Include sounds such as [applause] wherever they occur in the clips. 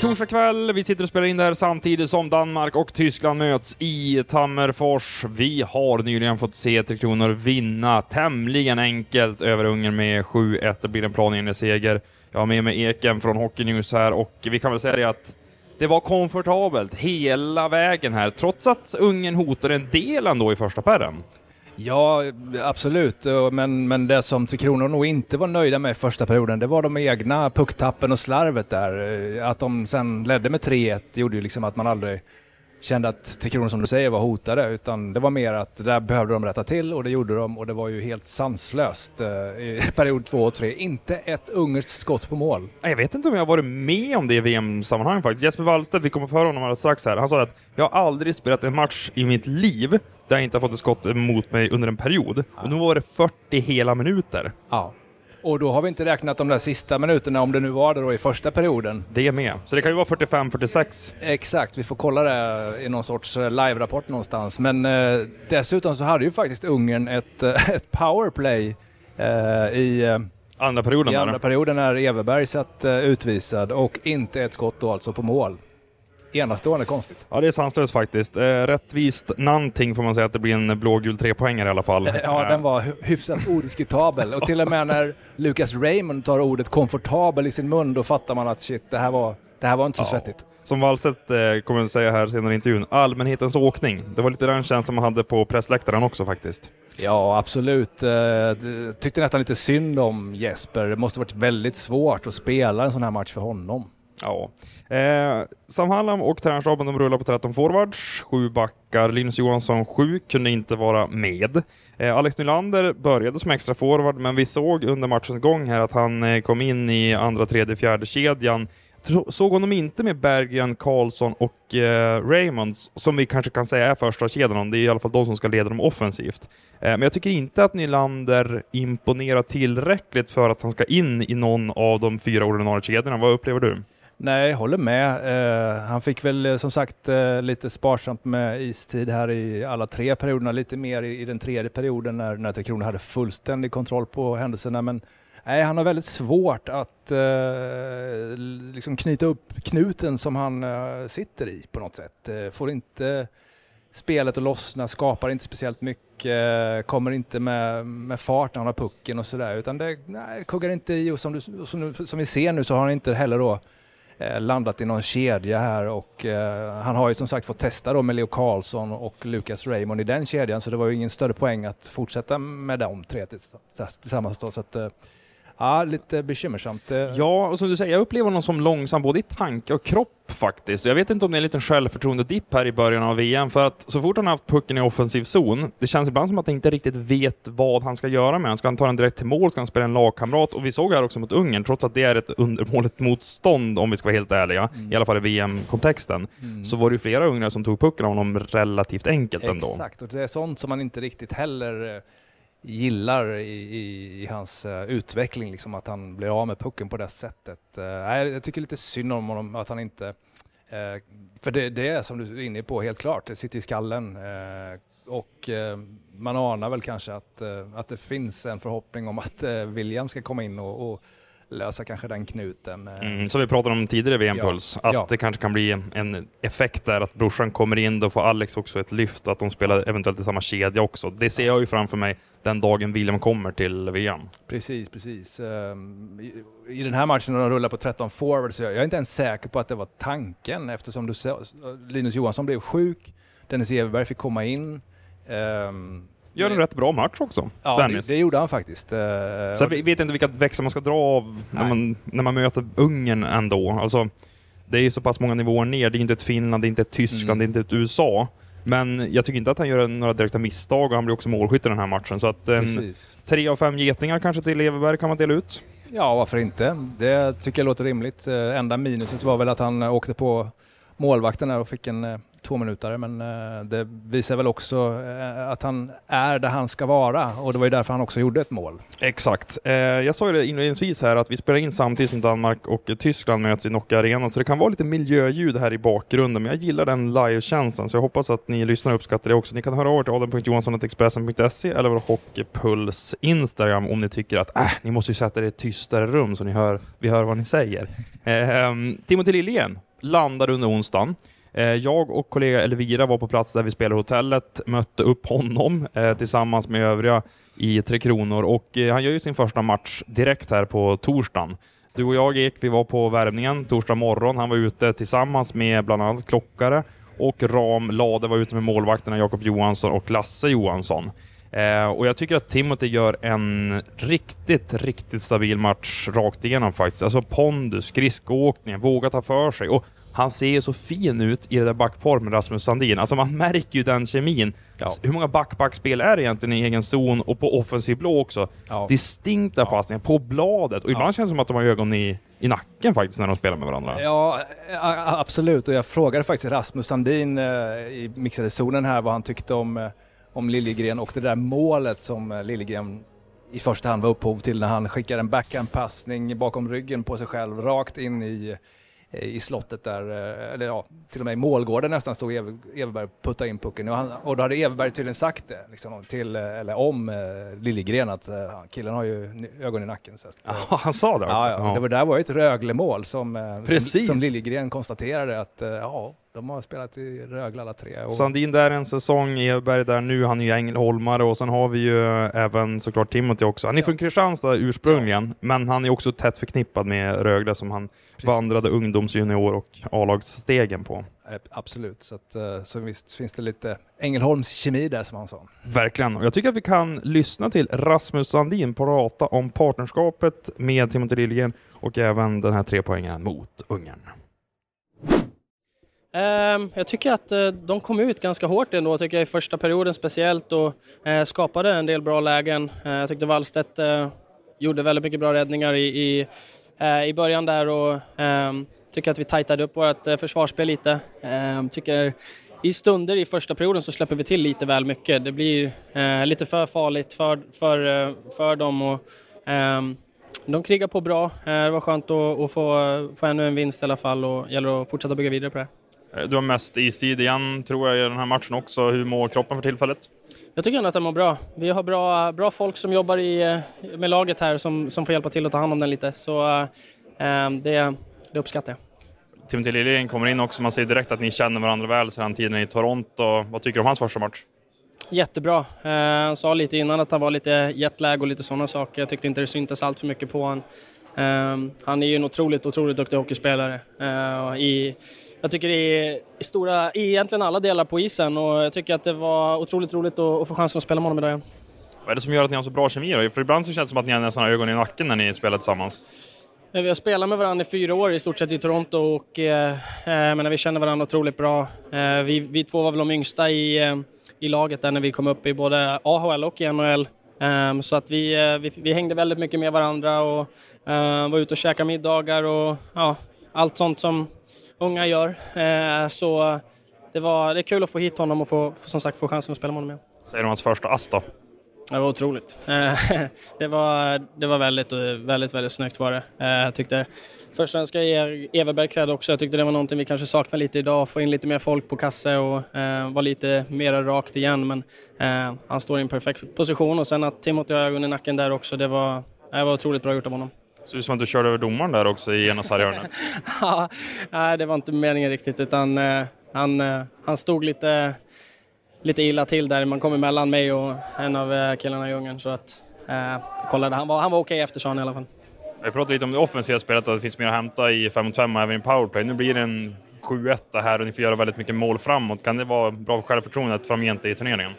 torsdag kväll. Vi sitter och spelar in det här samtidigt som Danmark och Tyskland möts i Tammerfors. Vi har nyligen fått se Tre Kronor vinna tämligen enkelt över Ungern med 7-1. Det blir en planenlig seger. Jag har med mig Eken från Hockey News här och vi kan väl säga det att det var komfortabelt hela vägen här, trots att Ungern hotade en del ändå i första pärren. Ja, absolut. Eh, men, men det som Tre Kronor nog inte var nöjda med i första perioden, det var de egna pucktappen och slarvet där. Eh, att de sen ledde med 3-1 gjorde ju liksom att man aldrig kände att Tre Kronor som du säger var hotade, utan det var mer att där behövde de rätta till och det gjorde de och det var ju helt sanslöst eh, i [laughs] period 2 och 3. Inte ett ungerskt skott på mål. Jag vet inte om jag har varit med om det i VM-sammanhang faktiskt. Jesper Wallstedt, vi kommer få höra honom alldeles strax här, han sa att jag har aldrig spelat en match i mitt liv där jag inte har fått ett skott mot mig under en period. Och nu var det 40 hela minuter. Ja. Och då har vi inte räknat de där sista minuterna, om det nu var det då i första perioden. Det är med. Så det kan ju vara 45-46. Exakt, vi får kolla det i någon sorts eh, live-rapport någonstans. Men eh, dessutom så hade ju faktiskt Ungern ett, eh, [laughs] ett powerplay eh, i eh, andra perioden. I andra perioden när Everberg satt eh, utvisad och inte ett skott då alltså på mål. Enastående konstigt. Ja, det är sanslöst faktiskt. Eh, rättvist någonting får man säga att det blir en blågul trepoängare i alla fall. [laughs] Ja, den var hyfsat odiskutabel. Och till och med när Lucas Raymond tar ordet komfortabel i sin mun, då fattar man att shit, det här var, det här var inte så ja. svettigt. Som Wallstedt eh, kommer att säga här senare i intervjun, allmänhetens åkning. Det var lite den känslan man hade på pressläktaren också faktiskt. Ja, absolut. Eh, tyckte nästan lite synd om Jesper. Det måste varit väldigt svårt att spela en sån här match för honom. Ja. Eh, Sam Hallam och tränarstaben de rullar på 13 forwards, 7 backar, Linus Johansson 7 kunde inte vara med. Eh, Alex Nylander började som extra forward, men vi såg under matchens gång här att han eh, kom in i andra, tredje, fjärde kedjan såg honom inte med Berggren, Karlsson och eh, Raymond, som vi kanske kan säga är första kedjan. Det är i alla fall de som ska leda dem offensivt. Eh, men jag tycker inte att Nylander imponerar tillräckligt för att han ska in i någon av de fyra ordinarie kedjorna. Vad upplever du? Nej, jag håller med. Eh, han fick väl eh, som sagt eh, lite sparsamt med istid här i alla tre perioderna, lite mer i, i den tredje perioden när, när Tre Kronor hade fullständig kontroll på händelserna. Men nej, han har väldigt svårt att eh, liksom knyta upp knuten som han eh, sitter i på något sätt. får inte spelet att lossna, skapar inte speciellt mycket, kommer inte med, med fart när han har pucken och sådär, utan det nej, kuggar inte i och som, du, som, som vi ser nu så har han inte heller då Eh, landat i någon kedja här och eh, han har ju som sagt fått testa då med Leo Karlsson och Lucas Raymond i den kedjan så det var ju ingen större poäng att fortsätta med de tre tillsammans då. Så att, eh, Ja, lite bekymmersamt. Ja, och som du säger, jag upplever honom som långsam både i tanke och kropp faktiskt. Jag vet inte om det är en liten självförtroende-dipp här i början av VM, för att så fort han har haft pucken i offensiv zon, det känns ibland som att han inte riktigt vet vad han ska göra med den. Ska han ta den direkt till mål? Ska han spela en lagkamrat? Och vi såg här också mot Ungern, trots att det är ett undermåligt motstånd om vi ska vara helt ärliga, mm. i alla fall i VM-kontexten, mm. så var det ju flera ungrare som tog pucken av honom relativt enkelt Exakt, ändå. Exakt, och det är sånt som man inte riktigt heller gillar i, i, i hans uh, utveckling, liksom att han blir av med pucken på det sättet. Uh, jag tycker lite synd om honom, att han inte... Uh, för det, det, är som du är inne på, helt klart, det sitter i skallen. och man anar väl kanske att, att det finns en förhoppning om att William ska komma in och, och lösa kanske den knuten. Mm, som vi pratade om tidigare i VM-puls, ja, att ja. det kanske kan bli en effekt där att brorsan kommer in, då får Alex också ett lyft, att de spelar eventuellt i samma kedja också. Det ser jag ju framför mig den dagen William kommer till VM. Precis, precis. Um, i, i, den här matchen när de rullar på 13 forwards, jag är inte ens säker på att det var tanken eftersom du, Linus Johansson blev sjuk, Dennis Everberg fick komma in. Um, Gör en rätt bra match också, ja, Dennis. Det, det gjorde han faktiskt. Uh, så jag vet inte vilka växlar man ska dra av när man, när man möter Ungern ändå. Alltså, det är ju så pass många nivåer ner. Det är inte ett Finland, det är inte ett Tyskland, mm. det är inte ett USA. Men jag tycker inte att han gör några direkta misstag och han blir också målskytt i den här matchen. Så att en tre av fem getingar kanske till Everberg kan man dela ut. Ja, varför inte? Det tycker jag låter rimligt. Eh, enda minuset var väl att han åkte på målvakten där och fick en eh, två minuter men eh, det visar väl också eh, att han är där han ska vara och det var ju därför han också gjorde ett mål. Exakt. Eh, jag sa ju det inledningsvis här att vi spelar in samtidigt som Danmark och Tyskland möts i Nokia Arena så det kan vara lite miljöljud här i bakgrunden men jag gillar den live-känslan, så jag hoppas att ni lyssnar och uppskattar det också. Ni kan höra av er till adam.johansson.expressen.se eller vår Hockeypuls Instagram om ni tycker att äh, ni måste ju sätta er i ett tystare rum så ni hör, vi hör vad ni säger. Eh, Timothy Liljegren landade under onsdagen. Eh, jag och kollega Elvira var på plats där vi spelade hotellet, mötte upp honom eh, tillsammans med övriga i Tre Kronor och eh, han gör ju sin första match direkt här på torsdagen. Du och jag Ek, vi var på värmningen torsdag morgon. Han var ute tillsammans med bland annat Klockare och Ram Lade var ute med målvakterna Jakob Johansson och Lasse Johansson. Eh, och jag tycker att Timothy gör en riktigt, riktigt stabil match rakt igenom faktiskt. Alltså pondus, skridskoåkning, våga ta för sig och han ser ju så fin ut i det där backparet med Rasmus Sandin. Alltså man märker ju den kemin. Ja. Hur många back-backspel är det egentligen i egen zon och på offensiv blå också? Ja. Distinkta ja. passningar på bladet och ibland känns det som att de har ögon i, i nacken faktiskt när de spelar med varandra. Ja, absolut. Och jag frågade faktiskt Rasmus Sandin eh, i mixade zonen här vad han tyckte om eh, om Liljegren och det där målet som eh, Liljegren i första hand var upphov till när han skickar en backhandpassning bakom ryggen på sig själv rakt in i i slottet där, eh, eller ja, till och med i målgården nästan stod Everberg och puttade in pucken. Och, han, och då hade Everberg tydligen sagt det, liksom, till, eh, eller om eh, Liljegren, att killen har ju ögon i nacken. Så, ja, han sa det också? Ja, ja. Det var, där var ju ett Rögle-mål som, som, som Liljegren konstaterade att, ja, de har spelat i Rögle alla tre. Och... Sandin där en säsong, Everberg där nu, han är ju ängelholmare och sen har vi ju även såklart Timothy också. Han är ja. från Kristianstad ursprungligen, ja. men han är också tätt förknippad med Rögle som han Precis. vandrade ungdoms-, junior och A-lagsstegen på. Absolut, så, att, eh, så visst finns det lite Ängelholms kemi där som han sa. Verkligen, och jag tycker att vi kan lyssna till Rasmus Sandin prata om partnerskapet med Timothy Liljegren och även den här trepoängaren mot Ungern. Ehm, jag tycker att eh, de kom ut ganska hårt ändå, tycker jag, i första perioden speciellt och eh, skapade en del bra lägen. Eh, jag tyckte Wallstedt gjorde väldigt mycket bra räddningar i, i, i början där och ehm, tycker att vi tajtade upp vårt försvarsspel lite. Ehm, tycker i stunder i första perioden så släpper vi till lite väl mycket. Det blir lite för farligt för, för, för dem och de krigar på bra. Det var skönt att, att få, få ännu en vinst i alla fall och gäller att fortsätta bygga vidare på det. här du har mest istid igen, tror jag, i den här matchen också. Hur mår kroppen för tillfället? Jag tycker ändå att den mår bra. Vi har bra, bra folk som jobbar i, eh, med laget här som, som får hjälpa till att ta hand om den lite. Så eh, det, det uppskattar jag. Timothy Liljegren kommer in också. Man ser direkt att ni känner varandra väl sedan tiden i Toronto. Vad tycker du om hans första match? Jättebra. Eh, han sa lite innan att han var lite jetlag och lite sådana saker. Jag tyckte inte det syntes allt för mycket på honom. Eh, han är ju en otroligt, otroligt duktig hockeyspelare. Eh, i, jag tycker det är stora, i egentligen alla delar på isen och jag tycker att det var otroligt roligt att, få chansen att spela med honom idag igen. Vad är det som gör att ni har så bra kemi då? För ibland så känns det som att ni har nästan ögon i nacken när ni spelar tillsammans. Vi har spelat med varandra i fyra år i stort sett i Toronto och eh, eh men vi känner varandra otroligt bra. Eh, vi, vi två var väl de yngsta i, eh, i laget där när vi kom upp i både AHL och i NHL. Um, så att vi, uh, vi, vi, hängde väldigt mycket med varandra och uh, var ute och käkade middagar och ja, allt sånt som, unga gör. Eh, så det, var, det är kul att få hit honom och få, som sagt, få chansen att spela med honom igen. Säger du hans första ass då? Det var otroligt. Eh, [laughs] det var, det var väldigt, väldigt, väldigt snyggt var det. Eh, jag tyckte Först och främst ska jag ge Everberg cred också. Jag tyckte det var någonting vi kanske saknar lite idag. Få in lite mer folk på kasse och eh, vara lite mer rakt igen. Men eh, han står i en perfekt position och sen att Timothy har ögon i nacken där också. Det var, det var otroligt bra gjort av honom. Ser ut som att du körde över domaren där också i ena sarghörnet. [laughs] ja, nej, det var inte meningen riktigt utan eh, han, eh, han stod lite, lite illa till där. Man kom emellan mig och en av eh, killarna i djungeln så att eh, kollade. Han var, han var okej okay efter sa han i alla fall. Vi pratade lite om det offensiva spelet, att det finns mer att hämta i 5 mot 5 och även i powerplay. Nu blir det en 7-1 här och ni får göra väldigt mycket mål framåt. Kan det vara bra för självförtroendet framgent i turneringen?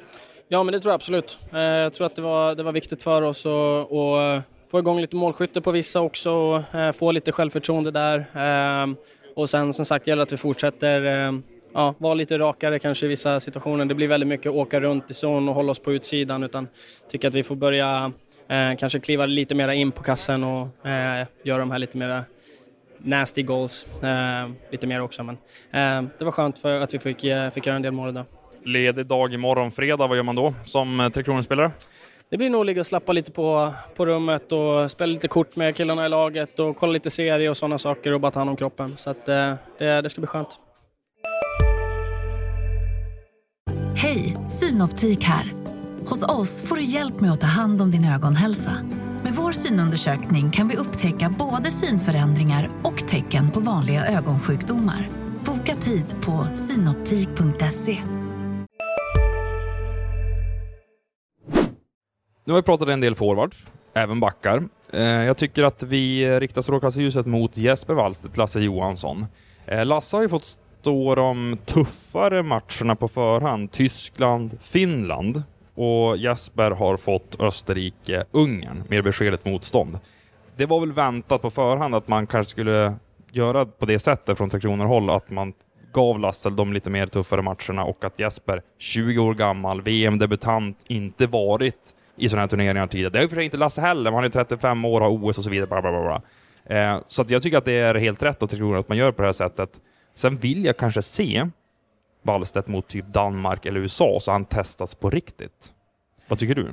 Ja, men det tror jag absolut. Jag tror att det var, det var viktigt för oss att få igång lite målskytte på vissa också och eh, få lite självförtroende där. Eh, och sen som sagt gäller det att vi fortsätter eh, ja, vara lite rakare kanske i vissa situationer. Det blir väldigt mycket åka runt i zon och hålla oss på utsidan utan tycker att vi får börja eh, kanske kliva lite mer in på kassen och eh, göra de här lite mer nasty goals. Eh, lite mer också, men eh, det var skönt för att vi fick, eh, fick göra en del mål idag. Ledig dag imorgon fredag, vad gör man då som eh, Tre Kronor-spelare? Det blir nog ligga och slappa lite på, på rummet och spela lite kort med killarna i laget och kolla lite serie och sådana saker och bara ta hand om kroppen. Så att, eh, det, det ska bli skönt. Hej, Synoptik här. Hos oss får du hjälp med att ta hand om din ögonhälsa. Med vår synundersökning kan vi upptäcka både synförändringar och tecken på vanliga ögonsjukdomar. Boka tid på synoptik.se. Nu har vi pratat en del forward, även backar. Eh, jag tycker att vi riktar strålkastarljuset mot Jesper Wallstedt, Lasse Johansson. Eh, Lasse har ju fått stå de tuffare matcherna på förhand, Tyskland, Finland. Och Jesper har fått Österrike, Ungern mer beskedet motstånd. Det var väl väntat på förhand att man kanske skulle göra på det sättet från Tre Kronor-håll, att man gav Lasse de lite mer tuffare matcherna och att Jesper, 20 år gammal, VM-debutant, inte varit i sådana här turneringar tidigare. Det har i och för sig inte Lasse heller, men han är 35 år, har OS och så vidare. Bla bla bla bla. Eh, så att jag tycker att det är helt rätt att, att man gör på det här sättet. Sen vill jag kanske se Wallstedt mot typ Danmark eller USA, så han testas på riktigt. Vad tycker du?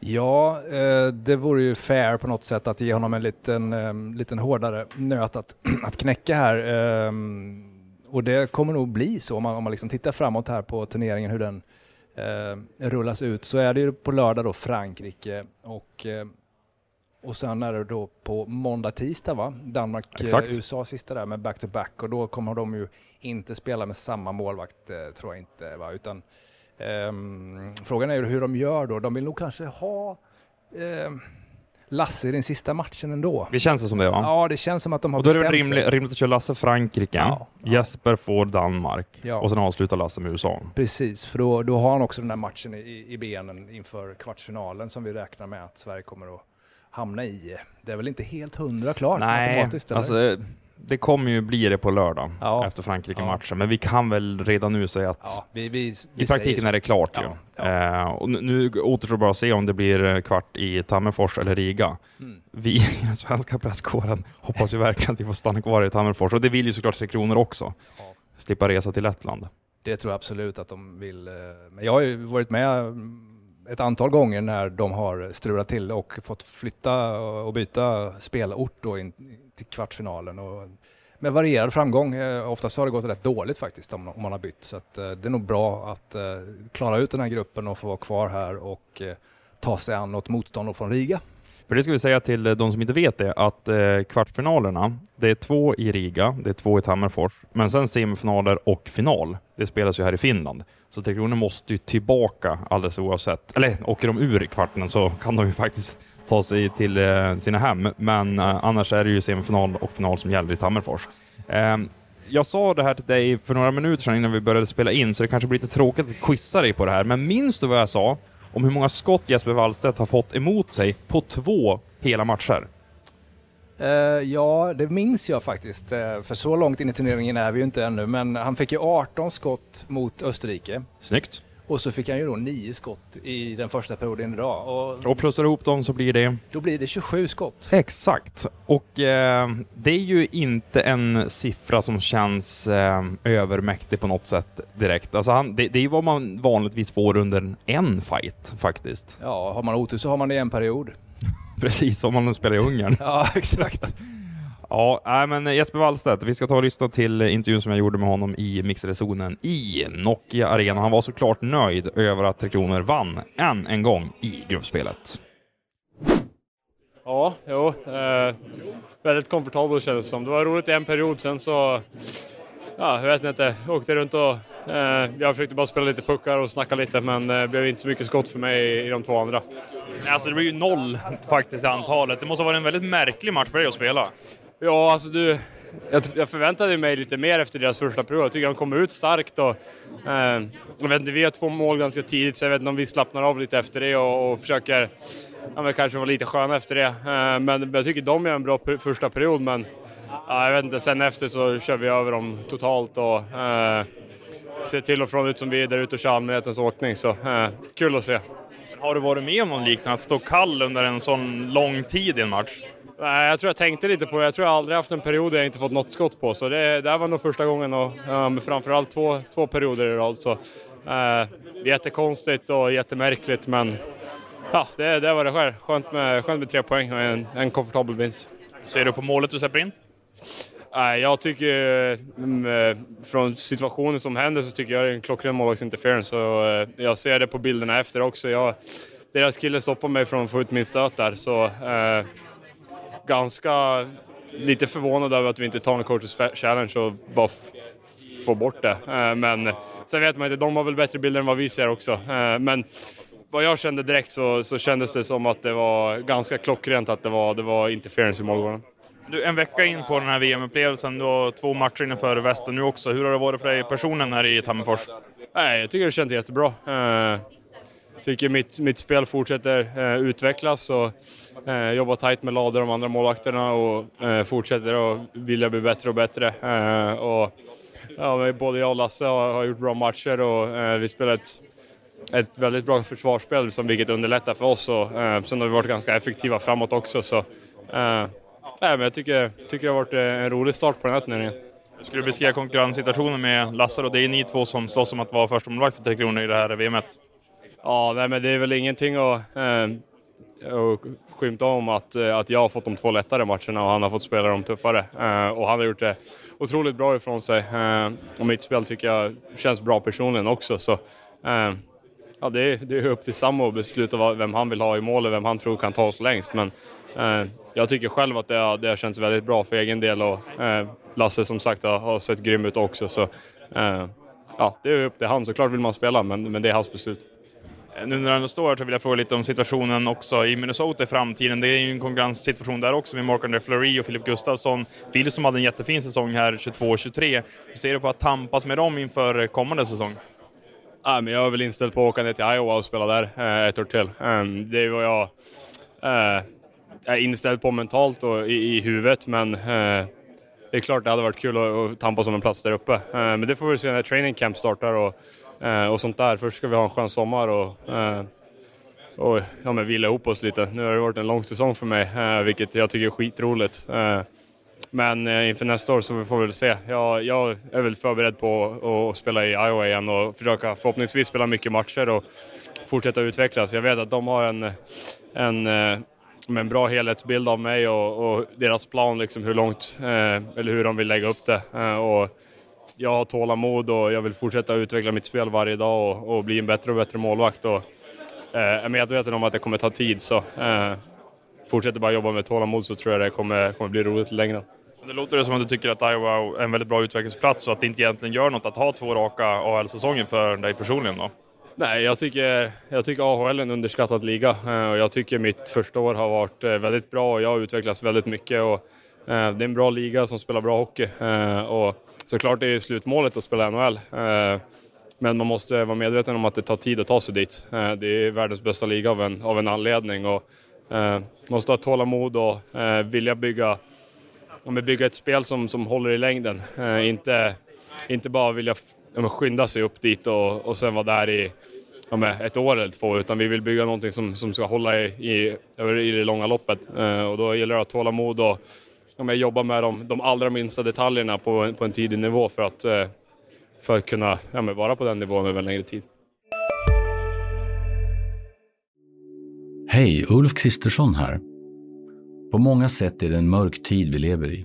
Ja, eh, det vore ju fair på något sätt att ge honom en liten, eh, liten hårdare nöt att, [clears throat] att knäcka här. Eh, och det kommer nog bli så om man, om man liksom tittar framåt här på turneringen, hur den rullas ut, så är det ju på lördag då Frankrike och och sen är det då på måndag, tisdag va? Danmark, Exakt. USA sista där med back-to-back -back. och då kommer de ju inte spela med samma målvakt tror jag inte va, utan Um, frågan är ju hur de gör då. De vill nog kanske ha um, Lasse i den sista matchen ändå. Det känns som det va? Ja, det känns som att de har och då är det rimligt, rimligt att köra Lasse Frankrike, ja, Jesper får Danmark ja. och sen avslutar Lasse med USA. Precis, för då, då har han också den där matchen i, i benen inför kvartsfinalen som vi räknar med att Sverige kommer att hamna i. Det är väl inte helt hundra klart Nej, automatiskt? Eller? Alltså, det kommer ju bli det på lördag ja. efter Frankrike-matchen, ja. men vi kan väl redan nu säga att ja, vi, vi, vi i praktiken är det klart ju. Eh, och nu återstår bara att se om det blir eh, kvart i Tammerfors eller Riga. Mm. Vi i den svenska presskåren hoppas ju verkligen att vi får stanna kvar i Tammerfors och det vill ju såklart Tre Kronor också. Slippa resa till Lettland. Det tror jag absolut att de vill. Eh, men jag har ju varit med ett antal gånger när de har strulat till och fått flytta och byta spelort då in till kvartsfinalen. Och med varierad framgång. Eh, oftast har det gått rätt dåligt faktiskt om, man har bytt. Så att, eh, det är nog bra att eh, klara ut den här gruppen och få vara kvar här och ta sig an något motstånd från Riga. För det ska vi säga till de som inte vet det, att kvartsfinalerna, det är två i Riga, det är två i Tammerfors, men sen semifinaler och final, det spelas ju här i Finland. Så Tre Kronor måste ju tillbaka alldeles oavsett. Eller åker de ur i kvarten så kan de ju faktiskt ta sig till eh, sina hem, men eh, annars är det ju semifinal och final som gäller i Tammerfors. Ehm, jag sa det här till dig för några minuter sedan innan vi började spela in, så det kanske blir lite tråkigt att quizza dig på det här, men minns du vad jag sa om hur många skott Jesper Wallstedt har fått emot sig på två hela matcher? Uh, ja, det minns jag faktiskt. Uh, för så långt in i turneringen är vi ju inte ännu, men han fick ju 18 skott mot Österrike. Snyggt. Och så fick han ju då nio skott i den första perioden idag. Och, och plussar ihop dem så blir det? Då blir det 27 skott. Exakt. Och eh, det är ju inte en siffra som känns eh, övermäktig på något sätt direkt. Alltså han, det, det är vad man vanligtvis får under en fight faktiskt. Ja, har man otur så har man det i en period. [laughs] Precis, som man spelar i Ungern. ja, exakt. Ja, äh, men Jesper Wallstedt, vi ska ta och lyssna till intervjun som jag gjorde med honom i mixade zonen i Nokia Arena. Han var såklart nöjd över att Tre Kronor vann än en gång i gruppspelet. Ja, jo. Eh, väldigt komfortabelt kändes det som. Det var roligt i en period, sen så... Ja, jag vet inte. Jag åkte runt och... Eh, jag försökte bara spela lite puckar och snacka lite, men det blev inte så mycket skott för mig i, i de två andra. Alltså det blir ju noll faktiskt i antalet. Det måste ha varit en väldigt märklig match för dig att spela. Ja, alltså du... Jag, jag förväntade mig lite mer efter deras första prov. Jag tycker de kommer ut starkt och... Eh, jag vet inte, vi har två mål ganska tidigt så jag vet inte om vi slappnar av lite efter det och, och försöker... Ja, men kanske vara lite sköna efter det. Eh, men jag tycker de gör en bra första period men... Ja, jag vet inte, sen efter så kör vi över dem totalt och... Eh, ser till och från ut som vi är där ute och kör allmänhetens åkning så eh, kul att se. Har du varit med om något liknande, att stå kall under en sån lång tid i en match? Nej, jag tror jag tänkte lite på det. Jag tror jag aldrig haft en period där jag inte fått något skott på, så det, det här var nog första gången och um, framförallt två, två perioder i rad. Så, uh, jättekonstigt och jättemärkligt, men ja, det, det var det själv. Skönt med, skönt med tre poäng och en, en komfortabel vinst. Ser du på målet du släpper in? Nej, jag tycker mm, från situationen som händer så tycker jag det är en klockren målvaktsinterference. Och, jag ser det på bilderna efter också. Jag, deras kille stoppar mig från att få ut min stöt där, så eh, ganska lite förvånad över att vi inte tar en coaches challenge och bara får bort det. Eh, men sen vet man inte, de har väl bättre bilder än vad vi ser också. Eh, men vad jag kände direkt så, så kändes det som att det var ganska klockrent att det var, det var interference i målgården. Du, en vecka in på den här VM-upplevelsen, du har två matcher innanför västen nu också. Hur har det varit för dig personen här i Tammerfors? Nej, jag tycker det känns jättebra. Jag eh, tycker mitt, mitt spel fortsätter utvecklas och eh, jobbar tajt med Lade och de andra målvakterna och fortsätter att vilja bli bättre och bättre. Och, ja, både jag och Lasse har, har gjort bra matcher och vi spelar ett ett väldigt bra försvarsspel som vilket underlättar för oss och eh, sen har vi varit ganska effektiva framåt också så eh, Nej, men jag tycker, tycker det har varit en rolig start på den här turneringen. Hur skulle du beskriva konkurrenssituationen med Lasse och Det är ni två som slåss om att vara första målvakt för Tre Kronor i det här VMet. Ja, nej, men det är väl ingenting att, eh, och skymta om att, eh, att jag har fått de två lättare matcherna och han har fått spela de tuffare. Eh, och han har gjort det otroligt bra ifrån sig. Eh, och mitt spel tycker jag känns bra personligen också. Så, ja, det, är, det är upp till Sammo att besluta vem han vill ha i mål och vem han tror kan ta oss längst. Men, jag tycker själv att det har, det har känts väldigt bra för egen del och Lasse som sagt har, har sett grym ut också. Så, ja, det är upp till han. Såklart vill man spela, men, men det är hans beslut. Eh, nu när du står här så vill jag fråga lite om situationen också i Minnesota i framtiden. Det är ju en konkurrenssituation där också med Mark-André Fleury och Filip Gustafsson. Filip som hade en jättefin säsong här 22-23. Hur ser du på att tampas med dem inför kommande säsong? Ja, men jag är väl inställd på att åka ner till Iowa och spela där eh, ett år till. Ehm, det är vad eh, jag är inställd på mentalt och i, huvudet, men det är klart det hade varit kul att, att tampas om en plats där uppe. Eh, men det får vi se när training camp startar och, eh, och sånt där. Först ska vi ha en skön sommar och, eh, och ja, men vila ihop oss lite. Nu har det varit en lång säsong för mig, eh, vilket jag tycker är skitroligt. Eh, men eh, inför nästa år så får vi väl se. Jag, jag är väl förberedd på att spela i Iowa igen och försöka förhoppningsvis spela mycket matcher och fortsätta utvecklas. Jag vet att de har en, en eh, med en bra helhetsbild av mig och, och deras plan, liksom hur långt, eh, eller hur de vill lägga upp det. Eh, och jag har tålamod och jag vill fortsätta utveckla mitt spel varje dag och, och bli en bättre och bättre målvakt. Och, eh, är medveten om att det kommer ta tid så eh, fortsätter bara jobba med tålamod så tror jag det kommer, kommer bli roligt längre. Det låter som att du tycker att Iowa är en väldigt bra utvecklingsplats och att det inte egentligen gör något att ha två raka AL-säsonger för dig personligen då? Nej, jag tycker, jag tycker AHL är en underskattad liga eh, och jag tycker mitt första år har varit eh, väldigt bra och jag har utvecklats väldigt mycket. Och, eh, det är en bra liga som spelar bra hockey och såklart är det slutmålet att spela NHL. Men man måste vara medveten om att det tar tid att ta sig dit. Det är världens bästa liga av en, av en anledning och man måste ha tålamod och vilja bygga, bygga ett spel som, som håller i längden. Inte, inte bara vilja ja, skynda sig upp dit och, och sen vara där i ja, ett år eller två, utan vi vill bygga någonting som, som ska hålla i, i, i det långa loppet. Eh, och då gäller det att ha tålamod och ja, jobba med de, de allra minsta detaljerna på, på en tidig nivå för att, eh, för att kunna ja, vara på den nivån över en längre tid. Hej, Ulf Kristersson här. På många sätt är det en mörk tid vi lever i.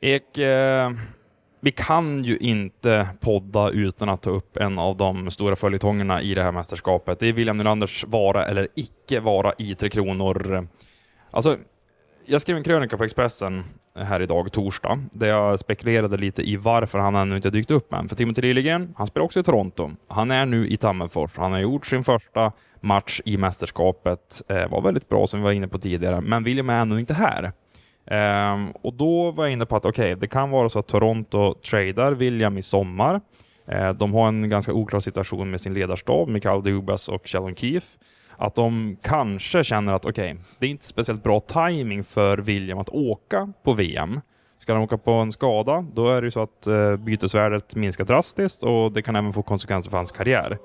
Ek, eh, vi kan ju inte podda utan att ta upp en av de stora följetongerna i det här mästerskapet. Det är William Nylanders vara eller icke vara i Tre Kronor. Alltså, jag skrev en krönika på Expressen här idag, torsdag, där jag spekulerade lite i varför han ännu inte dykt upp än. För Timothy Liljegren, han spelar också i Toronto. Han är nu i Tammerfors. Han har gjort sin första match i mästerskapet. Eh, var väldigt bra som vi var inne på tidigare, men William är ännu inte här. Um, och då var jag inne på att okej, okay, det kan vara så att Toronto tradar William i sommar. Uh, de har en ganska oklar situation med sin ledarstab, Mikael Dubas och Sheldon Keefe. Att de kanske känner att okej, okay, det är inte speciellt bra timing för William att åka på VM. Ska han åka på en skada, då är det ju så att uh, bytesvärdet minskar drastiskt och det kan även få konsekvenser för hans karriär.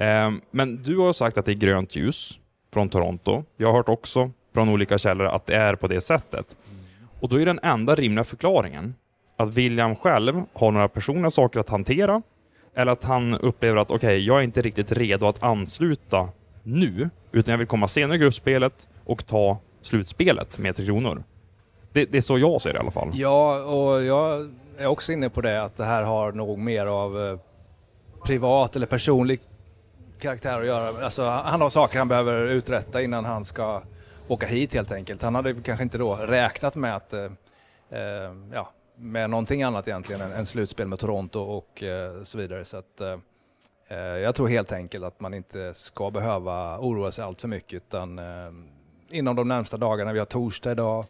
Um, men du har sagt att det är grönt ljus från Toronto. Jag har hört också från olika källor att det är på det sättet. Och då är den enda rimliga förklaringen att William själv har några personliga saker att hantera eller att han upplever att okej, okay, jag är inte riktigt redo att ansluta nu, utan jag vill komma senare i gruppspelet och ta slutspelet med Tre Kronor. Det, det, är så jag ser det i alla fall. Ja, och jag är också inne på det att det här har nog mer av eh, privat eller personlig karaktär att göra. Alltså, han har saker han behöver uträtta innan han ska åka hit helt enkelt. Han hade kanske inte då räknat med att eh, eh, ja, med någonting annat egentligen än, än slutspel med Toronto och eh, så vidare. Så att, eh, eh, jag tror helt enkelt att man inte ska behöva oroa sig allt för mycket utan eh, inom de närmsta dagarna, vi har torsdag idag,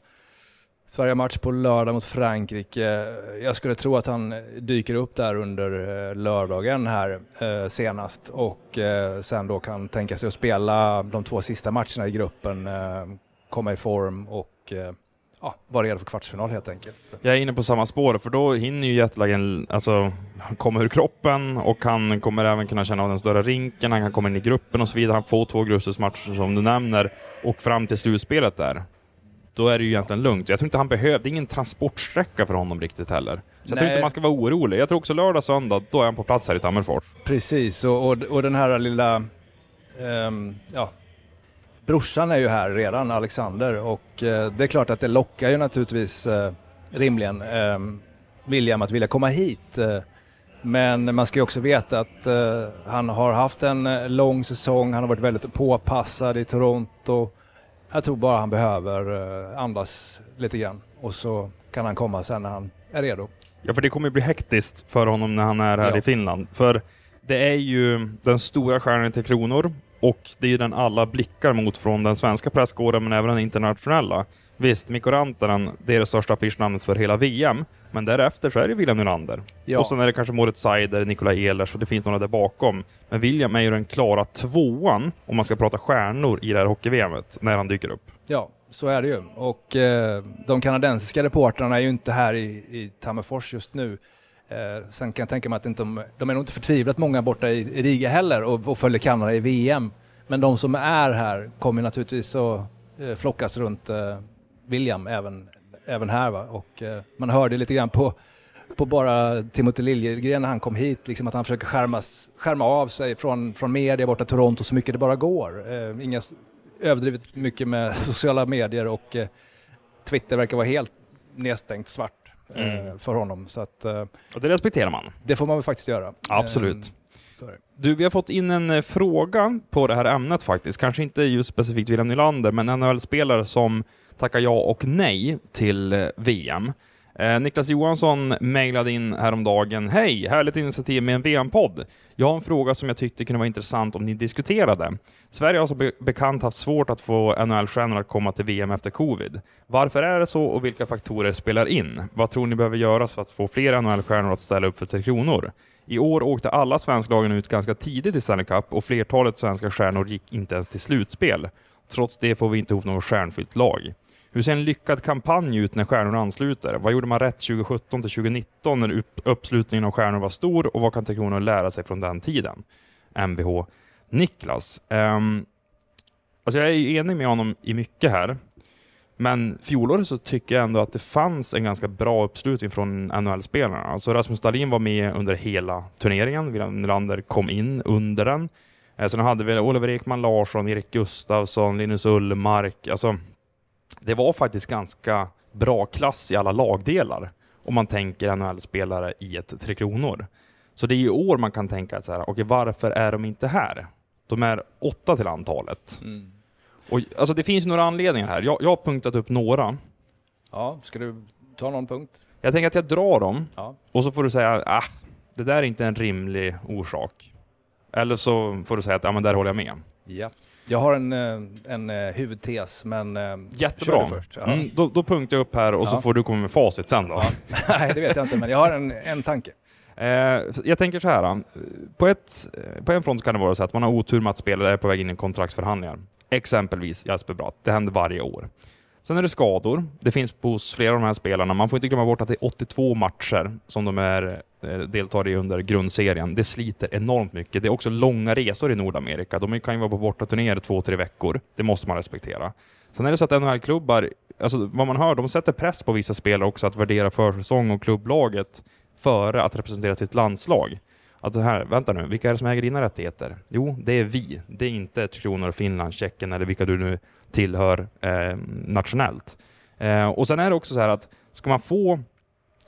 Sverige-match på lördag mot Frankrike. Jag skulle tro att han dyker upp där under eh, lördagen här eh, senast och eh, sen då kan tänka sig att spela de två sista matcherna i gruppen, eh, komma i form och eh, ja, vara redo för kvartsfinal helt enkelt. Jag är inne på samma spår, för då hinner ju jetlagen alltså, komma ur kroppen och han kommer även kunna känna av den större rinken, han kan komma in i gruppen och så vidare. Han får två gruppspelsmatcher som du nämner och fram till slutspelet där då är det ju egentligen lugnt. Jag tror inte han är ingen transportsträcka för honom riktigt heller. Så jag tror inte man ska vara orolig. Jag tror också lördag, söndag, då är han på plats här i Tammerfors. Precis, och, och, och den här lilla, um, ja, brorsan är ju här redan, Alexander, och uh, det är klart att det lockar ju naturligtvis uh, rimligen um, William att vilja komma hit. Uh, men man ska ju också veta att han har haft en lång säsong, han har varit väldigt påpassad i Toronto jag tror bara han behöver eh, andas lite grann och så kan han komma sen när han är redo. Ja, för det kommer bli hektiskt för honom när han är här ja. i Finland. För det är ju den stora stjärnan till Kronor och det är ju den alla blickar mot från den svenska presskåren men även den internationella. Visst, Mikko Rantanen, det är det största affischnamnet för hela VM, men därefter så är det William Nylander. Ja. Och sen är det kanske Moritz Seider, Nikolaj Ehlers och det finns några där bakom. Men William är ju den klara tvåan om man ska prata stjärnor i det här hockey-VMet, när han dyker upp. Ja, så är det ju. Och eh, de kanadensiska reportrarna är ju inte här i, i Tammerfors just nu. Eh, sen kan jag tänka mig att inte de, de är nog inte förtvivlat många borta i, i Riga heller och, och följer Kanada i VM. Men de som är här kommer naturligtvis att eh, flockas runt eh, William även, även här. Va? Och, eh, man hörde lite grann på, på bara Timothy Liljegren när han kom hit, liksom att han försöker skärmas, skärma av sig från, från media borta i Toronto så mycket det bara går. Eh, inga överdrivet mycket med [laughs] sociala medier och eh, Twitter verkar vara helt nedstängt svart eh, mm. för honom. Så att, eh, och det respekterar man? Det får man väl faktiskt göra. Absolut. Eh, du, vi har fått in en eh, fråga på det här ämnet faktiskt. Kanske inte just specifikt William Nylander, men NHL-spelare som tacka ja och nej till eh, VM. Eh, Niklas Johansson mejlade in häromdagen. Hej! Härligt initiativ med en VM-podd. Jag har en fråga som jag tyckte kunde vara intressant om ni diskuterade. Sverige har som bekant haft svårt att få NHL-stjärnor att komma till VM efter covid. Varför är det så och vilka faktorer spelar in? Vad tror ni behöver göras för att få fler NHL-stjärnor att ställa upp för Tre Kronor? I år åkte alla svensklagen ut ganska tidigt i Stanley Cup och flertalet svenska stjärnor gick inte ens till slutspel. Trots det får vi inte ihop något stjärnfyllt lag. Hur ser en lyckad kampanj ut när stjärnorna ansluter? Vad gjorde man rätt 2017 till 2019 när uppslutningen av stjärnor var stor och vad kan Tre Kronor lära sig från den tiden? Mvh Niklas. Um, alltså jag är enig med honom i mycket här. Men fjolåret så tycker jag ändå att det fanns en ganska bra uppslutning från NHL-spelarna. Alltså Rasmus Dahlin var med under hela turneringen. William Nylander kom in under den. Eh, sen hade vi Oliver Ekman Larsson, Erik Gustafsson, Linus Ullmark. Alltså, det var faktiskt ganska bra klass i alla lagdelar om man tänker NHL-spelare i ett Tre Kronor. Så det är i år man kan tänka så här, okej okay, varför är de inte här? De är åtta till antalet. Mm. Och, alltså det finns några anledningar här. Jag, jag har punktat upp några. Ja, ska du ta någon punkt? Jag tänker att jag drar dem Ja. och så får du säga ah, det där är inte en rimlig orsak. Eller så får du säga att ja, men där håller jag med. Ja. Jag har en, eh, en eh, huvudtes, men... eh, Jättebra. först. Ja. Mm, då, då punktar jag upp här och så Ja. får du komma med facit sen då. [laughs] Nej, det vet jag inte, men jag har en, en tanke. Eh, jag tänker så här. På, ett, på en front kan det vara så att man har otur med att spelare är på väg in i kontraktsförhandlingar. Exempelvis Jasper Bratt. Det händer varje år. Sen är det skador. Det finns hos flera av de här spelarna. Man får inte glömma bort att det är 82 matcher som de är, Eh, deltar i under grundserien. Det sliter enormt mycket. Det är också långa resor i Nordamerika. De kan ju vara på bortaturnéer två, tre veckor. Det måste man respektera. Sen är det så att NHL-klubbar, alltså vad man hör, de sätter press på vissa spelare också att värdera försäsong och klubblaget före att representera sitt landslag. Att det här, vänta nu, vilka är det som äger dina rättigheter? Jo, det är vi. Det är inte Tre Kronor, Finland, Tjeckien eller vilka du nu tillhör eh, nationellt. Eh, och sen är det också så här att ska man få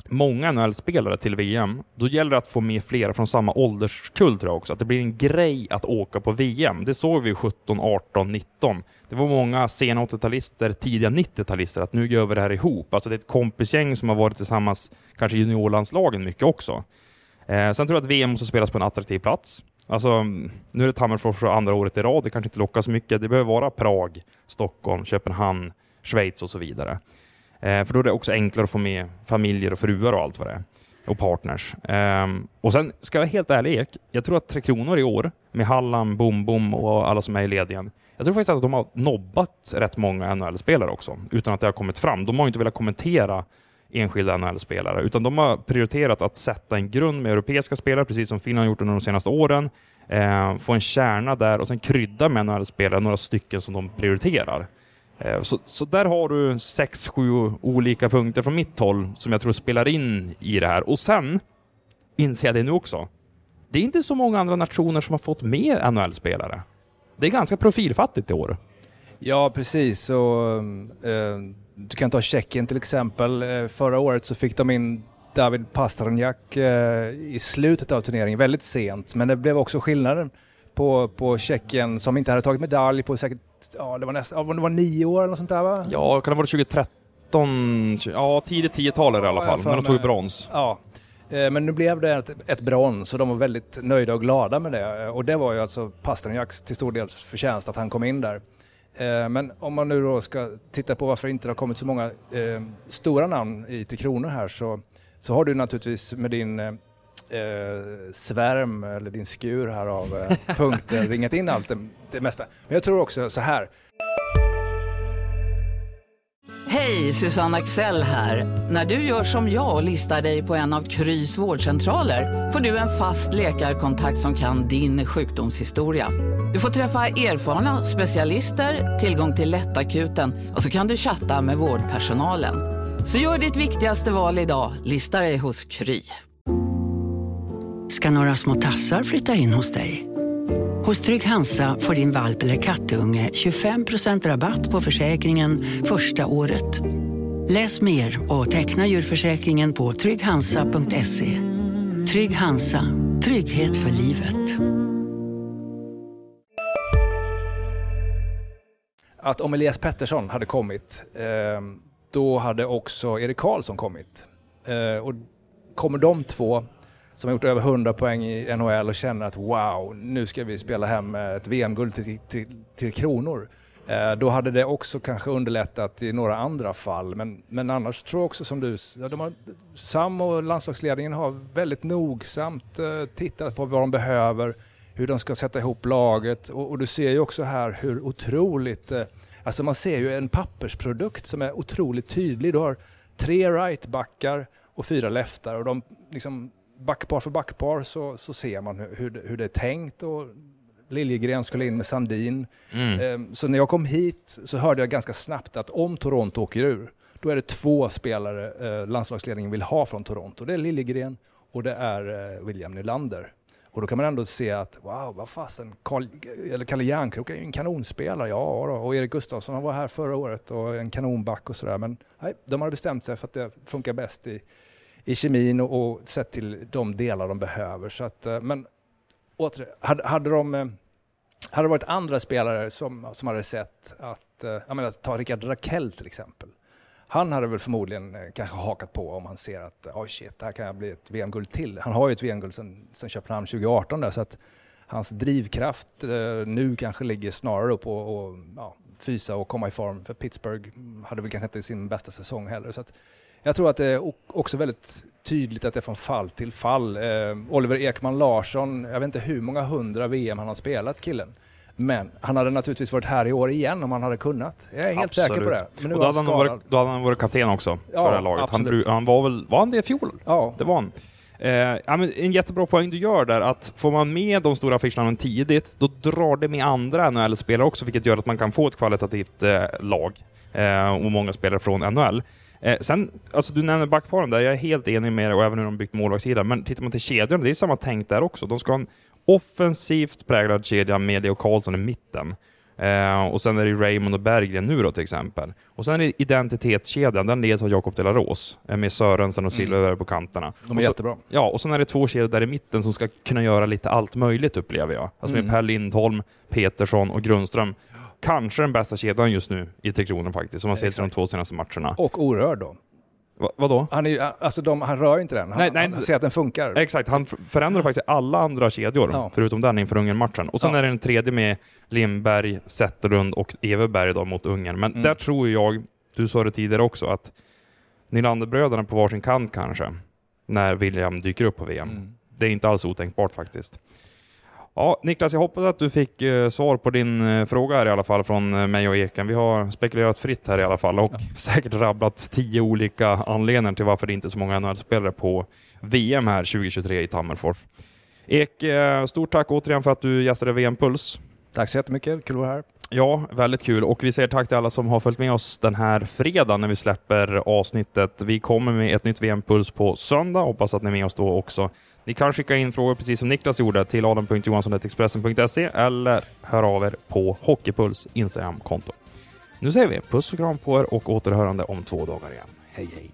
många NHL-spelare till VM, då gäller det att få med flera från samma ålderskull tror jag också. Att det blir en grej att åka på VM. Det såg vi 17, 18, 19. Det var många sena 80-talister, tidiga 90-talister, att nu gör vi det här ihop. Alltså det är ett kompisgäng som har varit tillsammans, kanske i juniorlandslagen mycket också. Eh, sen tror jag att VM måste spelas på en attraktiv plats. Alltså, nu är det Tammerfors för andra året i rad, det kanske inte lockar så mycket. Det behöver vara Prag, Stockholm, Köpenhamn, Schweiz och så vidare. Eh, för då är det också enklare att få med familjer och fruar och allt vad det är. Och partners. Ehm, och sen ska jag vara helt ärlig, Ek, jag tror att Tre Kronor i år, med Hallam, Bom Bom och alla som är i ledningen, jag tror faktiskt att de har nobbat rätt många NHL-spelare också, utan att det har kommit fram. De har inte velat kommentera enskilda NHL-spelare, utan de har prioriterat att sätta en grund med europeiska spelare, precis som Finland gjort under de senaste åren, eh, få en kärna där och sen krydda med NHL-spelare, några stycken som de prioriterar. Eh, så, så där har du sex, sju olika punkter från mitt håll som jag tror spelar in i det här. Och sen inser jag det nu också. Det är inte så många andra nationer som har fått med NHL-spelare. Det är ganska profilfattigt i år. Ja, precis. Och, eh, eh, du kan ta Tjeckien till exempel. Eh, förra året så fick de in David Pastrňák eh, i slutet av turneringen, väldigt sent. Men det blev också skillnaden på, på Tjeckien som inte hade tagit medalj på säkert, ja det var nästan, ja, det var nio år eller något sånt där va? Ja, kan det vara 2013? Ja, tidigt 10-tal är det i alla Ja, fall. När de tog med. brons. Ja. Eh, Men nu blev det ett, ett brons och de var väldigt nöjda och glada med det. Eh, Och det var ju alltså Pasterniaks till stor del förtjänst att han kom in där. Eh, Men om man nu då ska titta på varför inte det har kommit så många stora namn i Tre Kronor här så, så har du naturligtvis med din eh, svärm eller din skur här av eh, punkter eh, ringat in allt det, det mesta. Men jag tror också så här. Hej, Susanne Axel här. När du gör som jag och listar dig på en av Krys vårdcentraler får du en fast läkarkontakt som kan din sjukdomshistoria. Du får träffa erfarna specialister, tillgång till lättakuten och så kan du chatta med vårdpersonalen. Så gör ditt viktigaste val idag, lista dig hos Kry ska några små tassar flytta in hos dig. Hos Trygg Hansa får din valp eller kattunge 25% rabatt på försäkringen första året. Läs mer och teckna djurförsäkringen på trygghansa.se. Trygg Hansa, trygghet för livet. att om Elias Pettersson hade kommit, ehm, då hade också Erik Karlsson kommit. Eh, och kommer de två som har gjort över 100 poäng i NHL och känner att wow, nu ska vi spela hem eh, ett VM-guld till, till, till kronor. Eh, då hade det också kanske underlättat i några andra fall. Men, men annars tror jag också som du, ja, de har, Sam och landslagsledningen har väldigt nogsamt eh, tittat på vad de behöver, hur de ska sätta ihop laget och, och du ser ju också här hur otroligt, eh, alltså man ser ju en pappersprodukt som är otroligt tydlig. Du har tre rightbackar och fyra leftar och de liksom backpar för backpar så, så ser man hur, hur, det, hur det är tänkt och Liljegren skulle in med Sandin. Mm. Ehm, Så när jag kom hit så hörde jag ganska snabbt att om Toronto åker ur, då är det två spelare eh, landslagsledningen vill ha från Toronto. Det är Liljegren och det är eh, William Nylander. Och då kan man ändå se att wow, vad fasen, Carl, eller Kalle Järnkrok är ju en kanonspelare. Ja, då. och Erik Gustafsson han var här förra året och en kanonback och sådär. Men nej, de har bestämt sig för att det funkar bäst i, i kemin och, och sett till de delar de behöver. Så att, eh, men åter, hade, hade de eh, hade det varit andra spelare som, som hade sett att, eh, jag menar ta Rickard Rakell till exempel. Han hade väl förmodligen kanske hakat på om han ser att oj oh shit, det här kan jag bli ett VM-guld till. Han har ju ett VM-guld sedan, sedan Köpenhamn 2018 där så att hans drivkraft eh, nu kanske ligger snarare på att ja, fysa och komma i form. För Pittsburgh hade väl kanske inte sin bästa säsong heller. Så att jag tror att det är också väldigt tydligt att det är från fall till fall. Eh, Oliver Ekman Larsson, jag vet inte hur många hundra VM han har spelat killen. Men han hade naturligtvis varit här i år igen om han hade kunnat. Jag är helt Absolut. säker på det. Men nu och då, hade han varit, då hade han varit kapten också Ja, för det här laget. Han, han var väl, var han det i fjol? Ja. Det var han. Eh, ja, men en jättebra poäng du gör där, att får man med de stora affischerna tidigt, då drar det med andra NHL-spelare också, vilket gör att man kan få ett kvalitativt eh, lag eh, och många spelare från NHL. Eh, sen, alltså du nämner backparen där, jag är helt enig med dig och även hur de byggt målvaktssidan, men tittar man till kedjan, det är samma tänk där också. De ska ha en offensivt präglad kedja med Leo Karlsson i mitten. Eh, och sen är det Raymond och Berggren nu då till exempel. Och sen är det identitetskedjan, den leds av Jakob Delaros, eh, med Sörensen och Silverberg på kanterna. De är så, jättebra. Ja, och sen är det två kedjor där i mitten som ska kunna göra lite allt möjligt upplever jag. Alltså med Mm. Per Lindholm, Petersson och Grundström. Kanske den bästa kedjan just nu i Tre Kronor faktiskt, om man ser till de två senaste matcherna. Och orörd då. Va, vadå? Han, är ju, alltså de, han rör inte den. Han, Nej, nej. han ser att den funkar. Exakt, han förändrar faktiskt alla andra kedjor, Ja. förutom den inför Ungern-matchen. Och sen Ja. är det en tredje med Lindberg, Zetterlund och Everberg då mot Ungern. Men Mm. där tror jag, du sa det tidigare också, att Nylanderbröderna på varsin kant kanske, när William dyker upp på VM. Mm. Det är inte alls otänkbart faktiskt. Ja, Niklas, jag hoppas att du fick eh, svar på din eh, fråga här i alla fall från eh, mig och Eken. Vi har spekulerat fritt här i alla fall och [laughs] säkert rabblat tio olika anledningar till varför det inte är så många NHL-spelare på VM här 2023 i Tammerfors. Ek, eh, stort tack återigen för att du gästade VM Puls. Tack så jättemycket, kul att vara här. Ja, väldigt kul. Och vi säger tack till alla som har följt med oss den här fredagen när vi släpper avsnittet. Vi kommer med ett nytt VM-puls på söndag. Hoppas att ni är med oss då också. Ni kan skicka in frågor precis som Niklas gjorde till adam.johansson.expressen.se eller höra av er på Hockeypuls Instagram-konto. Nu säger vi puss och kram på er och återhörande om två dagar igen. Hej hej!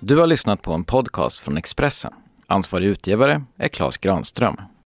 Du har lyssnat på en podcast från Expressen. Ansvarig utgivare är Klas Granström.